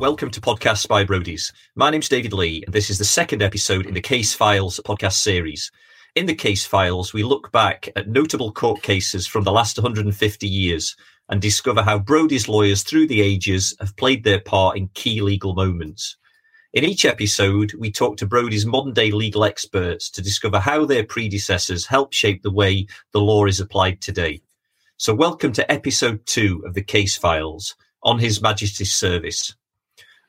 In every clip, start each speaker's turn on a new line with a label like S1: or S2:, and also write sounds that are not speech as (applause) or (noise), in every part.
S1: Welcome to Podcasts by Brodies. My name's David Lee, and this is the second episode in the Case Files podcast series. In the Case Files, we look back at notable court cases from the last 150 years and discover how Brodie's lawyers through the ages have played their part in key legal moments. In each episode, we talk to Brodie's modern day legal experts to discover how their predecessors helped shape the way the law is applied today. So, welcome to episode two of the Case Files on His Majesty's Service.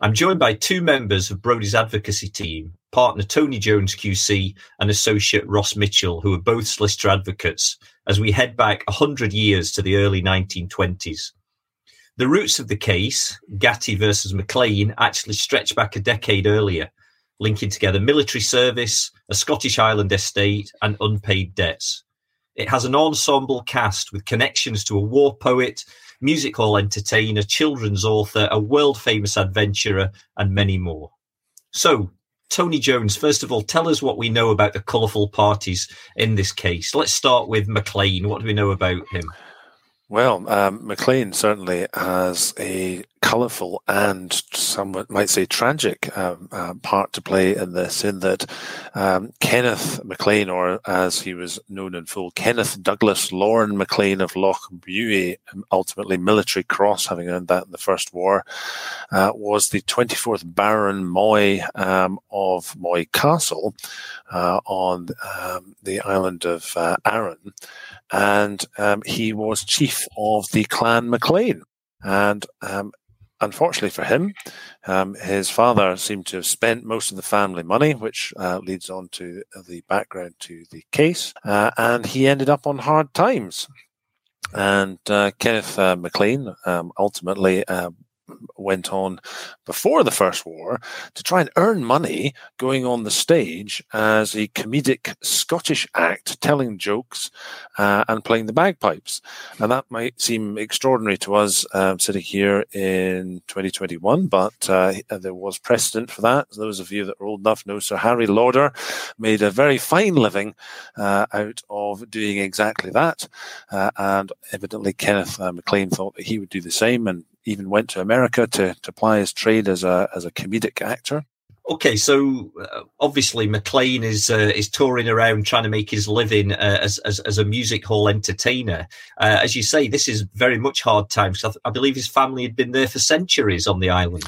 S1: I'm joined by two members of Brodie's advocacy team, partner Tony Jones QC and associate Ross Mitchell, who are both solicitor advocates, as we head back 100 years to the early 1920s. The roots of the case, Gatty versus McLean, actually stretch back a decade earlier, linking together military service, a Scottish Island estate, and unpaid debts. It has an ensemble cast with connections to a war poet, music hall entertainer, children's author, a world famous adventurer, and many more. So, Tony Jones, first of all, tell us what we know about the colourful parties in this case. Let's start with McLean. What do we know about him?
S2: Well, um, Maclean certainly has a colourful and some might say tragic um, uh, part to play in this, in that um, Kenneth Maclean, or as he was known in full, Kenneth Douglas Lorne Maclean of Loch Buie, ultimately Military Cross, having earned that in the First War, uh, was the 24th Baron Moy um, of Moy Castle uh, on um, the island of uh, Arran and um, he was chief of the clan Maclean. And um, unfortunately for him, um, his father seemed to have spent most of the family money, which uh, leads on to the background to the case, uh, and he ended up on hard times. And uh, Kenneth uh, Maclean um, ultimately uh, went on before the First War to try and earn money going on the stage as a comedic Scottish act, telling jokes uh, and playing the bagpipes. And that might seem extraordinary to us um, sitting here in 2021, but uh, there was precedent for that. Those of you that are old enough know Sir Harry Lauder made a very fine living uh, out of doing exactly that. Uh, and evidently, Kenneth uh, Maclean thought that he would do the same and even went to America to, to ply his trade as a as a comedic actor.
S1: Okay, so uh, obviously Maclean is uh, is touring around trying to make his living uh, as, as, as a music hall entertainer. Uh, as you say, this is very much hard times. I, th- I, believe his family had been there for centuries on the island.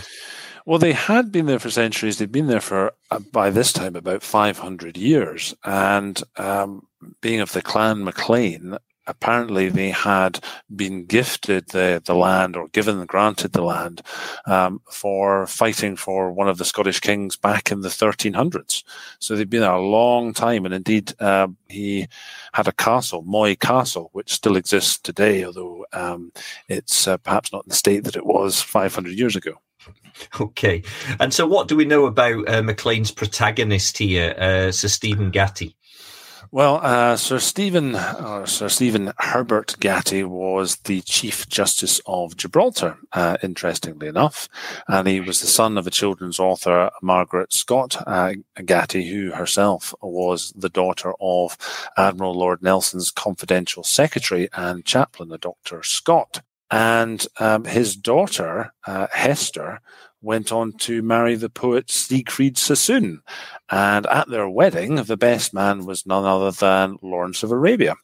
S2: Well, they had been there for centuries. They'd been there for uh, by this time about five hundred years, and um, being of the clan Maclean, apparently they had been gifted the, the land or given granted the land um, for fighting for one of the Scottish kings back in the 1300s. So they'd been there a long time, and indeed uh, he had a castle, Moy Castle, which still exists today, although um, it's uh, perhaps not in the state that it was 500 years ago.
S1: Okay, and so what do we know about uh, Maclean's protagonist here, uh, Sir Stephen Gatty?
S2: Well, uh, Sir Stephen or Sir Stephen Herbert Gatty was the Chief Justice of Gibraltar, uh, interestingly enough, and he was the son of a children's author, Margaret Scott uh, Gatty, who herself was the daughter of Admiral Lord Nelson's confidential secretary and chaplain, a Dr. Scott. And um, his daughter, uh, Hester, went on to marry the poet Siegfried Sassoon. And at their wedding, the best man was none other than Lawrence of Arabia,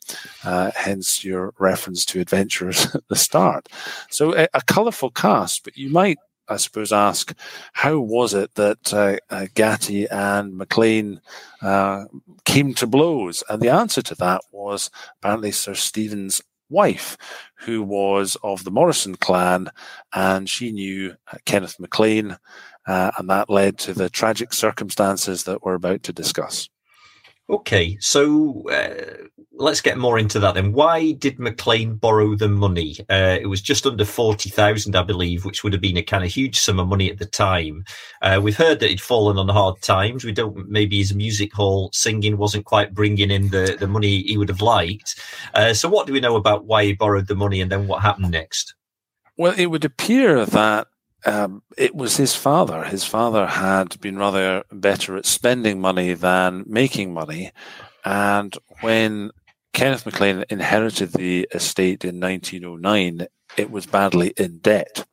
S2: uh, hence your reference to adventurers (laughs) at the start. So a, a colourful cast, but you might I suppose, ask how was it that uh, uh, Gatty and Maclean uh, came to blows? And the answer to that was apparently Sir Stephen's wife, who was of the Morrison clan, and she knew uh, Kenneth Maclean, uh, and that led to the tragic circumstances that we're about to discuss.
S1: Okay, so uh, let's get more into that then. Why did McLean borrow the money? Uh, it was just under 40,000, I believe, which would have been a kind of huge sum of money at the time. Uh, we've heard that he'd fallen on hard times. We don't, maybe his music hall singing wasn't quite bringing in the, the money he would have liked. Uh, so, what do we know about why he borrowed the money and then what happened next?
S2: Well, it would appear that um, it was his father. His father had been rather better at spending money than making money. And when Kenneth MacLean inherited the estate in 1909, it was badly in debt.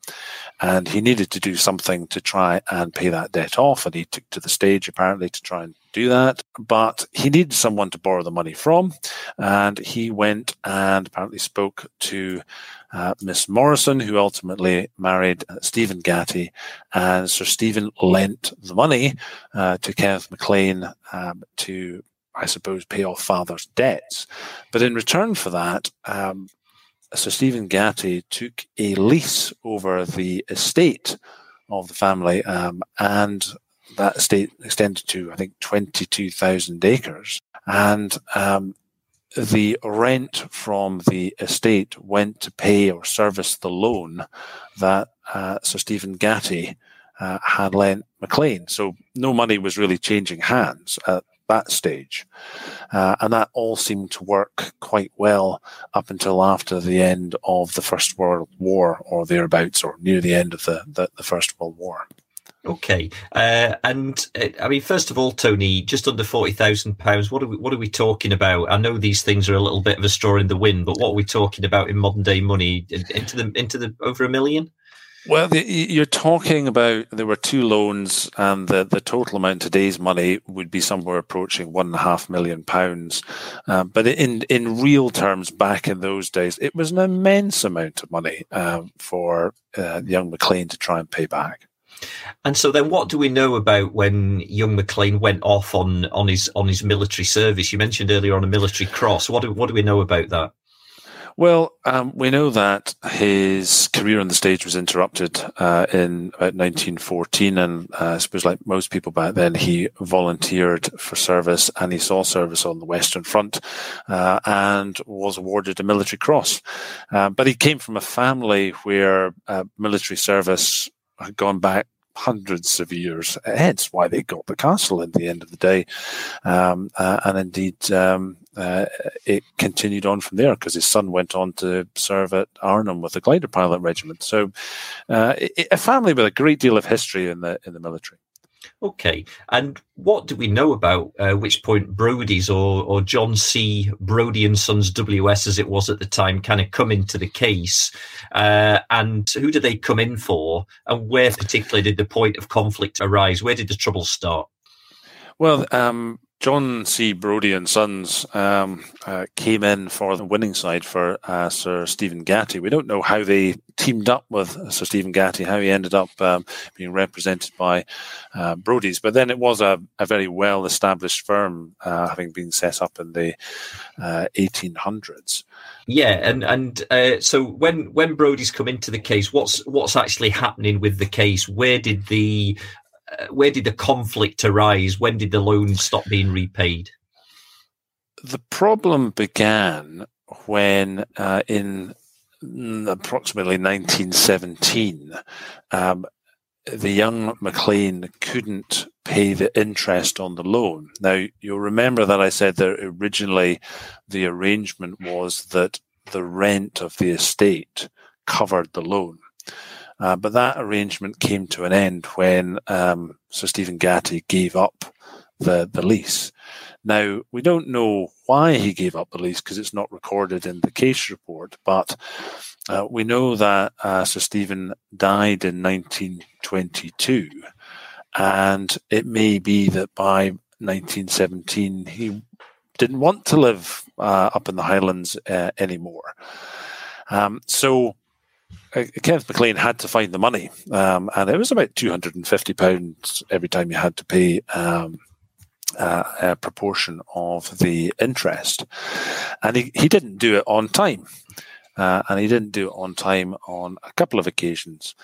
S2: And he needed to do something to try and pay that debt off. And he took to the stage apparently to try and do that. But he needed someone to borrow the money from. And he went and apparently spoke to uh, Miss Morrison, who ultimately married uh, Stephen Gatty. And Sir Stephen lent the money uh, to Kenneth MacLean um, to I suppose, pay off father's debts. But in return for that, um, Sir Stephen Gatty took a lease over the estate of the family, um, and that estate extended to, I think, 22,000 acres. And um, the rent from the estate went to pay or service the loan that uh, Sir Stephen Gatty uh, had lent MacLean. So no money was really changing hands at that stage. Uh, and that all seemed to work quite well up until after the end of the First World War or thereabouts, or near the end of the, the, the First World War.
S1: Okay, uh, and uh, I mean, first of all, Tony, just under forty thousand pounds. What are we? What are we talking about? I know these things are a little bit of a straw in the wind, but what are we talking about in modern day money? Into the into the over a million?
S2: Well, the, you're talking about there were two loans, and the, the total amount today's money would be somewhere approaching one and a half million pounds. Um, but in in real terms, back in those days, it was an immense amount of money um, for uh, young McLean to try and pay back.
S1: And so then what do we know about when young McLean went off on, on his on his military service? You mentioned earlier on a military cross. What do, what do we know about that?
S2: Well, um, we know that his career on the stage was interrupted uh, in about 1914, and uh, I suppose, like most people back then, he volunteered for service and he saw service on the Western Front uh, and was awarded a military cross. Uh, but he came from a family where uh, military service had gone back hundreds of years. Hence why they got the castle at the end of the day. Um, uh, and indeed, um, uh, it continued on from there because his son went on to serve at Arnhem with the glider pilot regiment. So, uh, it, a family with a great deal of history in the in the military.
S1: Okay, and what do we know about uh, which point Brodie's or or John C. Brodie and Sons WS, as it was at the time, kind of come into the case, uh, and who did they come in for, and where particularly did the point of conflict arise? Where did the trouble start?
S2: Well, um, John C. Brodie and Sons um, uh, came in for the winning side for uh, Sir Stephen Gatty. We don't know how they teamed up with Sir Stephen Gatty, how he ended up um, being represented by uh, Brodie's, but then it was a, a very well established firm, uh, having been set up in the 1800s. Uh,
S1: yeah, and and uh, so when when Brodie's come into the case, what's what's actually happening with the case? Where did the uh, where did the conflict arise? When did the loan stop being repaid?
S2: The problem began when, uh, in approximately 1917, um, the young MacLean couldn't pay the interest on the loan. Now, you'll remember that I said that originally the arrangement was that the rent of the estate covered the loan. Uh, but that arrangement came to an end when um, Sir Stephen Gatty gave up the, the lease. Now, we don't know why he gave up the lease because it's not recorded in the case report, but uh, we know that uh, Sir Stephen died in 1922, and it may be that by 1917 he didn't want to live uh, up in the Highlands uh, anymore. Um, so Kenneth McLean had to find the money, um, and it was about two hundred and fifty pounds every time you had to pay um, uh, a proportion of the interest, and he, he didn't do it on time, uh, and he didn't do it on time on a couple of occasions,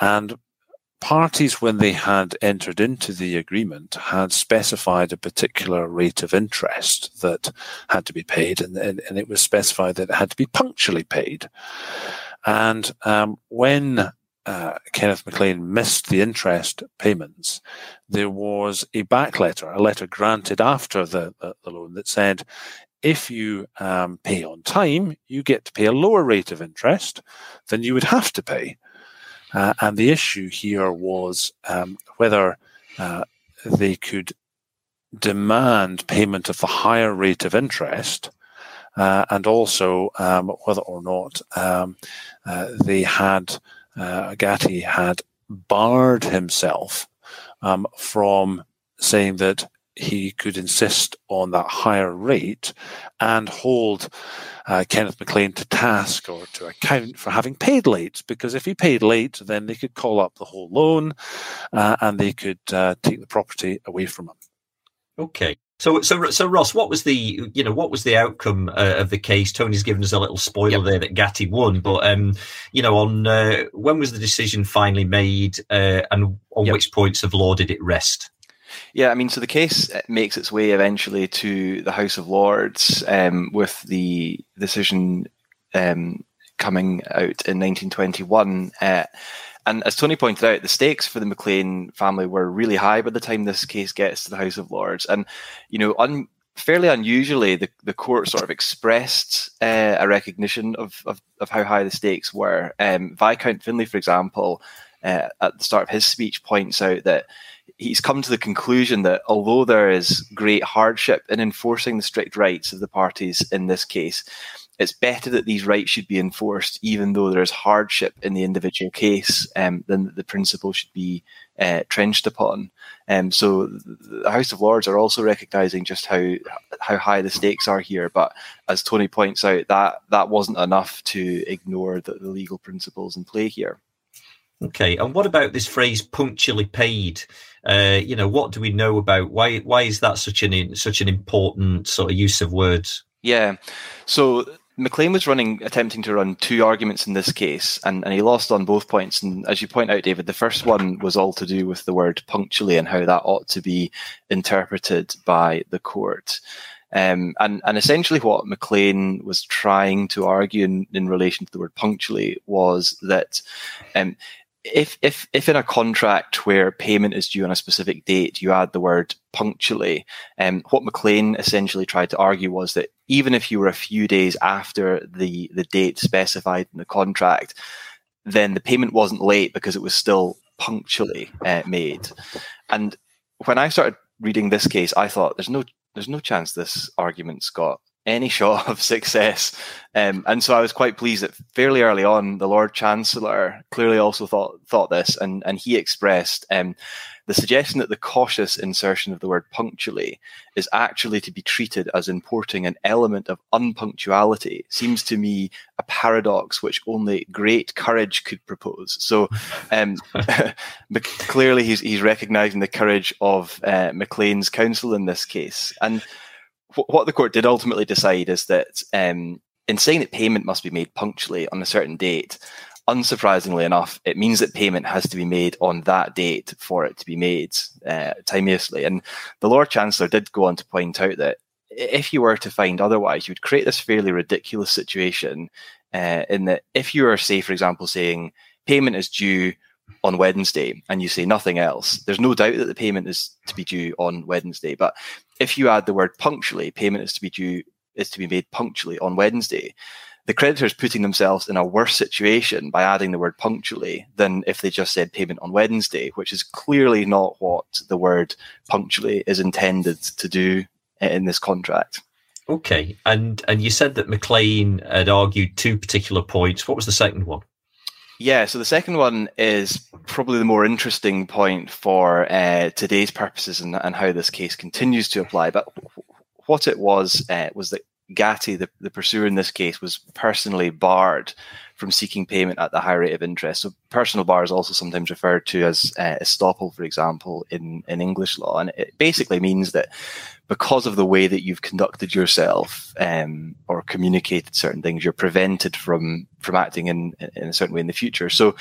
S2: and parties when they had entered into the agreement had specified a particular rate of interest that had to be paid and, and, and it was specified that it had to be punctually paid and um, when uh, Kenneth MacLean missed the interest payments, there was a back letter, a letter granted after the, the, the loan that said, if you um, pay on time, you get to pay a lower rate of interest than you would have to pay. Uh, and the issue here was um, whether uh, they could demand payment of the higher rate of interest uh, and also um, whether or not um, uh, they had uh, Gatty had barred himself um, from saying that he could insist on that higher rate and hold uh, Kenneth McLean to task or to account for having paid late. Because if he paid late, then they could call up the whole loan uh, and they could uh, take the property away from him.
S1: Okay. So, so, so Ross, what was the you know what was the outcome uh, of the case? Tony's given us a little spoiler yep. there that Gatty won, but um, you know, on uh, when was the decision finally made, uh, and on yep. which points of law did it rest?
S3: Yeah, I mean, so the case uh, makes its way eventually to the House of Lords um, with the decision um, coming out in 1921. Uh, and as Tony pointed out, the stakes for the McLean family were really high by the time this case gets to the House of Lords. And, you know, un- fairly unusually, the, the court sort of expressed uh, a recognition of, of, of, how high the stakes were. Um, Viscount Finlay, for example, uh, at the start of his speech, points out that he's come to the conclusion that although there is great hardship in enforcing the strict rights of the parties in this case, it's better that these rights should be enforced, even though there is hardship in the individual case, um, than that the principle should be uh, trenched upon. Um, so the House of Lords are also recognising just how how high the stakes are here. But as Tony points out, that that wasn't enough to ignore the, the legal principles in play here.
S1: Okay, and what about this phrase "punctually paid"? Uh, you know, what do we know about why? Why is that such an such an important sort of use of words?
S3: Yeah, so McLean was running, attempting to run two arguments in this case, and, and he lost on both points. And as you point out, David, the first one was all to do with the word punctually and how that ought to be interpreted by the court. Um, and, and essentially, what McLean was trying to argue in, in relation to the word punctually was that um, if if if in a contract where payment is due on a specific date, you add the word punctually, um, what MacLean essentially tried to argue was that even if you were a few days after the the date specified in the contract, then the payment wasn't late because it was still punctually uh, made. And when I started reading this case, I thought there's no there's no chance this argument's got any (laughs) shot of success. Um, and so I was quite pleased that fairly early on, the Lord Chancellor clearly also thought thought this, and and he expressed um, the suggestion that the cautious insertion of the word punctually is actually to be treated as importing an element of unpunctuality seems to me a paradox which only great courage could propose. So, um, (laughs) clearly, he's he's recognizing the courage of uh, MacLean's counsel in this case, and what the court did ultimately decide is that um, in saying that payment must be made punctually on a certain date, unsurprisingly enough, it means that payment has to be made on that date for it to be made uh, timeously. And the Lord Chancellor did go on to point out that if you were to find otherwise, you would create this fairly ridiculous situation uh, in that if you are, say, for example, saying payment is due on Wednesday and you say nothing else, there's no doubt that the payment is to be due on Wednesday. But if you add the word punctually, payment is to be due is to be made punctually on Wednesday. The creditor is putting themselves in a worse situation by adding the word punctually than if they just said payment on Wednesday, which is clearly not what the word punctually is intended to do in this contract.
S1: Okay, and and you said that McLean had argued two particular points. What was the second one?
S3: Yeah, so the second one is probably the more interesting point for uh, today's purposes and, and, how this case continues to apply. But what it was uh, was that Gatty, the, the pursuer in this case, was personally barred from seeking payment at the high rate of interest. So personal bar is also sometimes referred to as uh, estoppel, for example, in, in English law. And it basically means that because of the way that you've conducted yourself um, or communicated certain things, you're prevented from from acting in, in a certain way in the future. So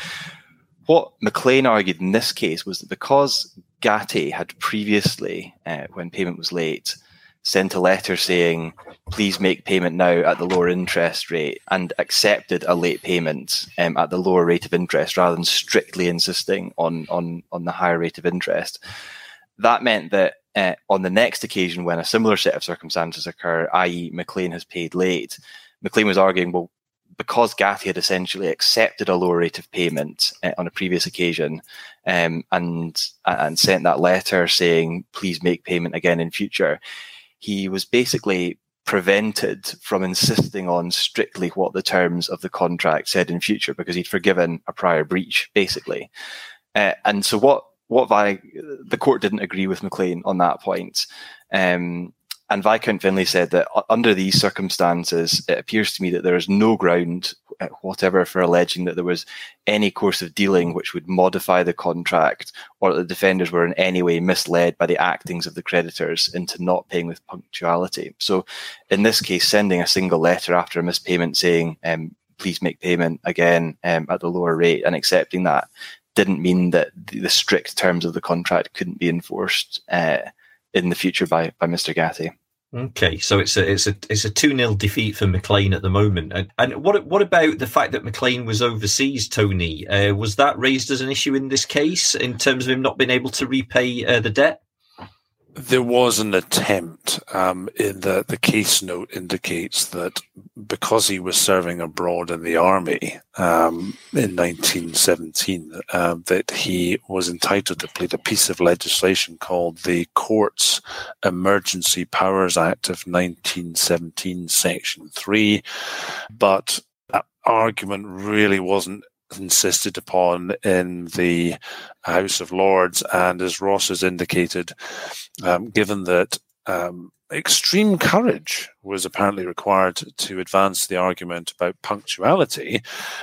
S3: what MacLean argued in this case was that because Gatty had previously, uh, when payment was late, sent a letter saying, please make payment now at the lower interest rate and accepted a late payment um, at the lower rate of interest rather than strictly insisting on, on, on the higher rate of interest. That meant that uh, on the next occasion when a similar set of circumstances occur, i.e., McLean has paid late, McLean was arguing, well, because Gatty had essentially accepted a lower rate of payment uh, on a previous occasion um, and and sent that letter saying, please make payment again in future, he was basically prevented from insisting on strictly what the terms of the contract said in future because he'd forgiven a prior breach, basically. Uh, and so what what Vi, the court didn't agree with McLean on that point. Um, and Viscount Finlay said that under these circumstances, it appears to me that there is no ground whatever for alleging that there was any course of dealing which would modify the contract or that the defenders were in any way misled by the actings of the creditors into not paying with punctuality. So, in this case, sending a single letter after a mispayment saying, um, please make payment again um, at the lower rate and accepting that didn't mean that the, the strict terms of the contract couldn't be enforced uh, in the future by, by Mr. Gatty.
S1: Okay, so it's a it's a it's a two 0 defeat for McLean at the moment, and, and what what about the fact that McLean was overseas? Tony, uh, was that raised as an issue in this case in terms of him not being able to repay uh, the debt?
S2: There was an attempt um, in the the case note indicates that because he was serving abroad in the army um, in 1917, uh, that he was entitled to plead a piece of legislation called the Courts Emergency Powers Act of 1917, Section Three, but that argument really wasn't insisted upon in the House of Lords, and as Ross has indicated, um, given that um, extreme courage was apparently required to advance the argument about punctuality,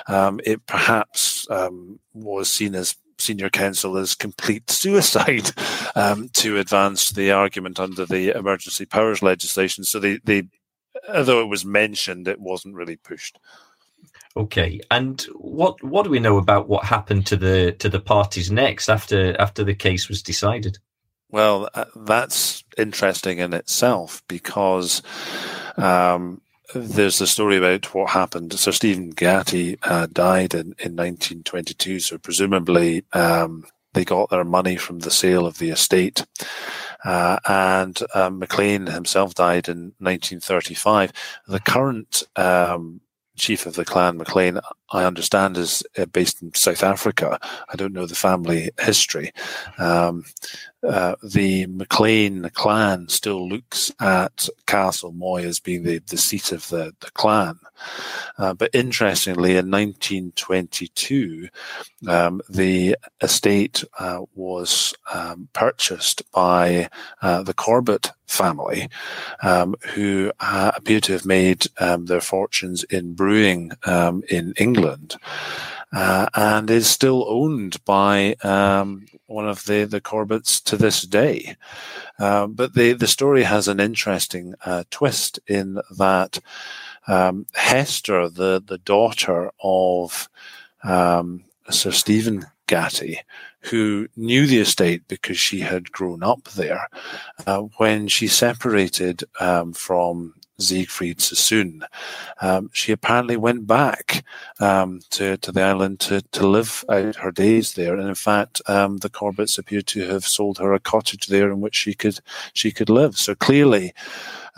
S2: um, it perhaps um, was seen as senior counsel as complete (laughs) suicide um, to advance the argument under the emergency powers legislation. So they, although it was mentioned, it wasn't really pushed.
S1: Okay, and what what do we know about what happened to the to the parties next after after the case was decided?
S2: Well, uh, that's interesting in itself because um, there's a story about what happened. Sir Stephen Gatty uh, died in, in 1922, so presumably um, they got their money from the sale of the estate. Uh, and McLean himself died in 1935. The current um, chief of the clan, McLean, I understand is uh, based in South Africa. I don't know the family history. Um, uh, the McLean clan still looks at Castle Moy as being the, the seat of the, the clan. Uh, but interestingly, in 1922, um, the estate uh, was um, purchased by uh, the Corbett family, um, who uh, appear to have made um, their fortunes in brewing um, in England. Uh, and is still owned by um, one of the, the Corbetts to this day. Uh, but the, the story has an interesting uh, twist in that um, Hester, the, the daughter of um, Sir Stephen Gatty, who knew the estate because she had grown up there, uh, when she separated um, from Siegfried Sassoon. Um, she apparently went back um, to, to the island to, to live out her days there. And in fact, um, the Corbetts appear to have sold her a cottage there in which she could she could live. So clearly,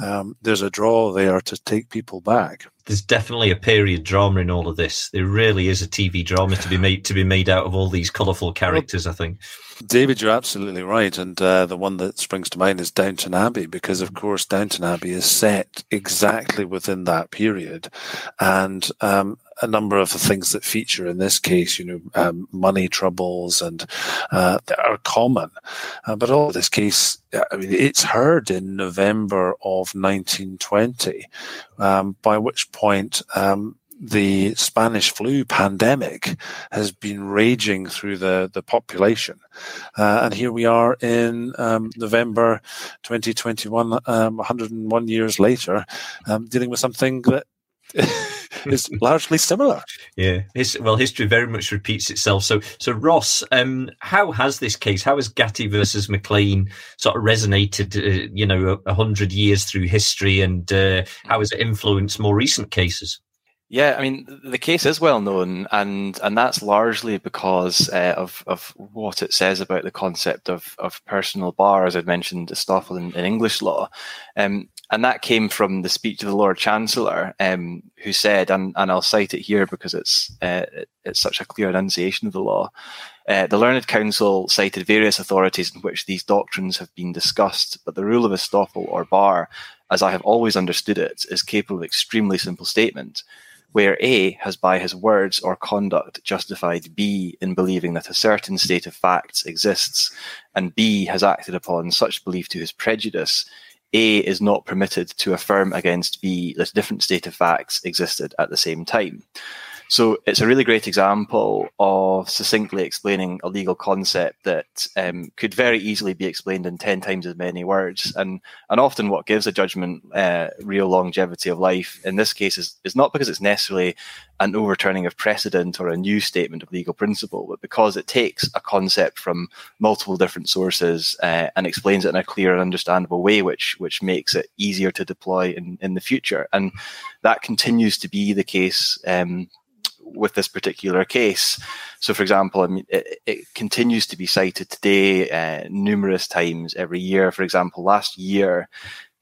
S2: um, there's a draw there to take people back.
S1: There's definitely a period drama in all of this. There really is a TV drama to be (sighs) made to be made out of all these colourful characters. I think.
S2: David, you're absolutely right, and uh, the one that springs to mind is Downton Abbey, because of course Downton Abbey is set exactly within that period, and um, a number of the things that feature in this case, you know, um, money troubles and uh, that are common. Uh, but all this case, I mean, it's heard in November of 1920, um, by which point um, the Spanish flu pandemic has been raging through the, the population. Uh, and here we are in um, November 2021, um, 101 years later, um, dealing with something that (laughs) (laughs) is largely similar.
S1: Yeah, His, well, history very much repeats itself. So, so Ross, um, how has this case, how has Gatty versus McLean sort of resonated, uh, you know, a, a, hundred years through history, and uh, how has it influenced more recent cases?
S3: Yeah, I mean the case is well known, and and that's largely because uh, of of what it says about the concept of of personal bar, as I'd mentioned, estoppel in, in English law, um, and that came from the speech of the Lord Chancellor, um, who said, and, and I'll cite it here because it's uh, it's such a clear enunciation of the law. Uh, the learned counsel cited various authorities in which these doctrines have been discussed, but the rule of estoppel or bar as I have always understood it, is capable of extremely simple statement, where A has by his words or conduct justified B in believing that a certain state of facts exists, and B has acted upon such belief to his prejudice, A is not permitted to affirm against B that different state of facts existed at the same time. So it's a really great example of succinctly explaining a legal concept that um, could very easily be explained in 10 times as many words. And, and often what gives a judgment uh, real longevity of life in this case is, is not because it's necessarily an overturning of precedent or a new statement of legal principle, but because it takes a concept from multiple different sources uh, and explains it in a clear and understandable way, which which makes it easier to deploy in, in the future. And that continues to be the case um, with this particular case. So, for example, I mean, it, it continues to be cited today uh, numerous times every year. For example, last year,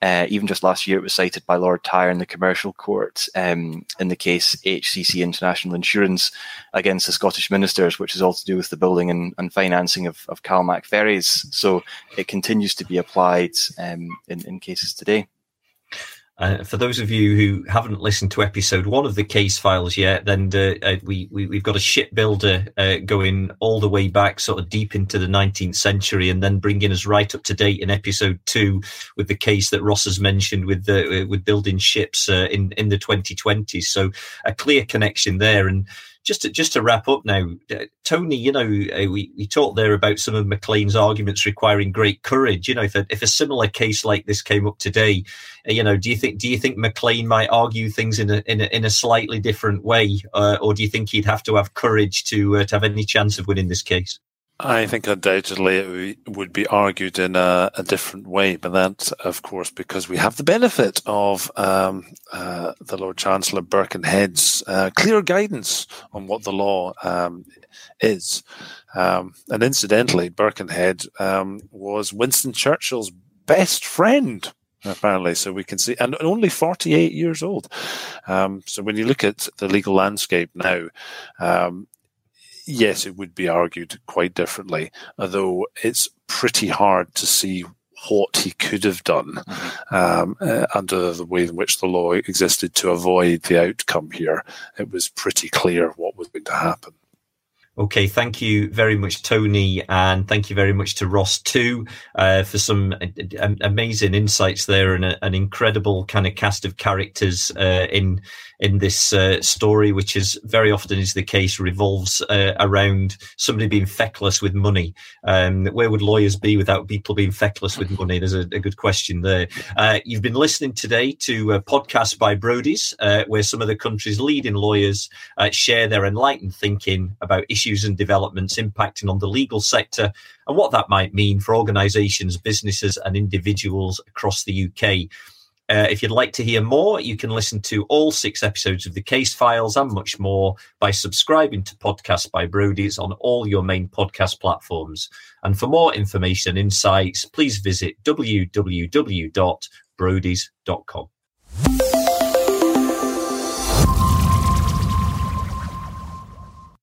S3: uh, even just last year, it was cited by Lord Tyre in the Commercial Court um, in the case HCC International Insurance against the Scottish ministers, which is all to do with the building and, and financing of, of Calmac ferries. So it continues to be applied um, in, in cases today.
S1: Uh, for those of you who haven't listened to episode one of the case files yet, then uh, uh, we, we have got a shipbuilder uh, going all the way back, sort of deep into the 19th century, and then bringing us right up to date in episode two with the case that Ross has mentioned with the with building ships in in the 2020s. So a clear connection there, and just to, just to wrap up now, uh, Tony, you know, uh, we, we talked there about some of McLean's arguments requiring great courage. You know, if a, if a similar case like this came up today, uh, you know, do you think do you think Maclean might argue things in a in a, in a slightly different way, uh, or do you think he'd have to have courage to uh, to have any chance of winning this case?
S2: I think undoubtedly it would be argued in a, a, different way, but that's, of course, because we have the benefit of um, uh, the Lord Chancellor Birkenhead's uh, clear guidance on what the law um, is. Um, and incidentally, Birkenhead um, was Winston Churchill's best friend apparently. So we can see, and only 48 years old. Um, so when you look at the legal landscape now, um, yes, it would be argued quite differently, although it's pretty hard to see what he could have done mm-hmm. um, uh, under the way in which the law existed to avoid the outcome here. It was pretty clear what was going to happen.
S1: Okay, thank you very much, Tony, and thank you very much to Ross too uh, for some uh, amazing insights there and a, an incredible kind of cast of characters uh, in in this uh, story, which is very often is the case, revolves uh, around somebody being feckless with money. Um, where would lawyers be without people being feckless with money? There's a, a good question there. Uh, you've been listening today to a podcast by Brodies, uh, where some of the country's leading lawyers uh, share their enlightened thinking about issues and developments impacting on the legal sector and what that might mean for organisations, businesses, and individuals across the UK. Uh, if you'd like to hear more, you can listen to all six episodes of the case files and much more by subscribing to Podcasts by Brodies on all your main podcast platforms. And for more information and insights, please visit www.brodies.com.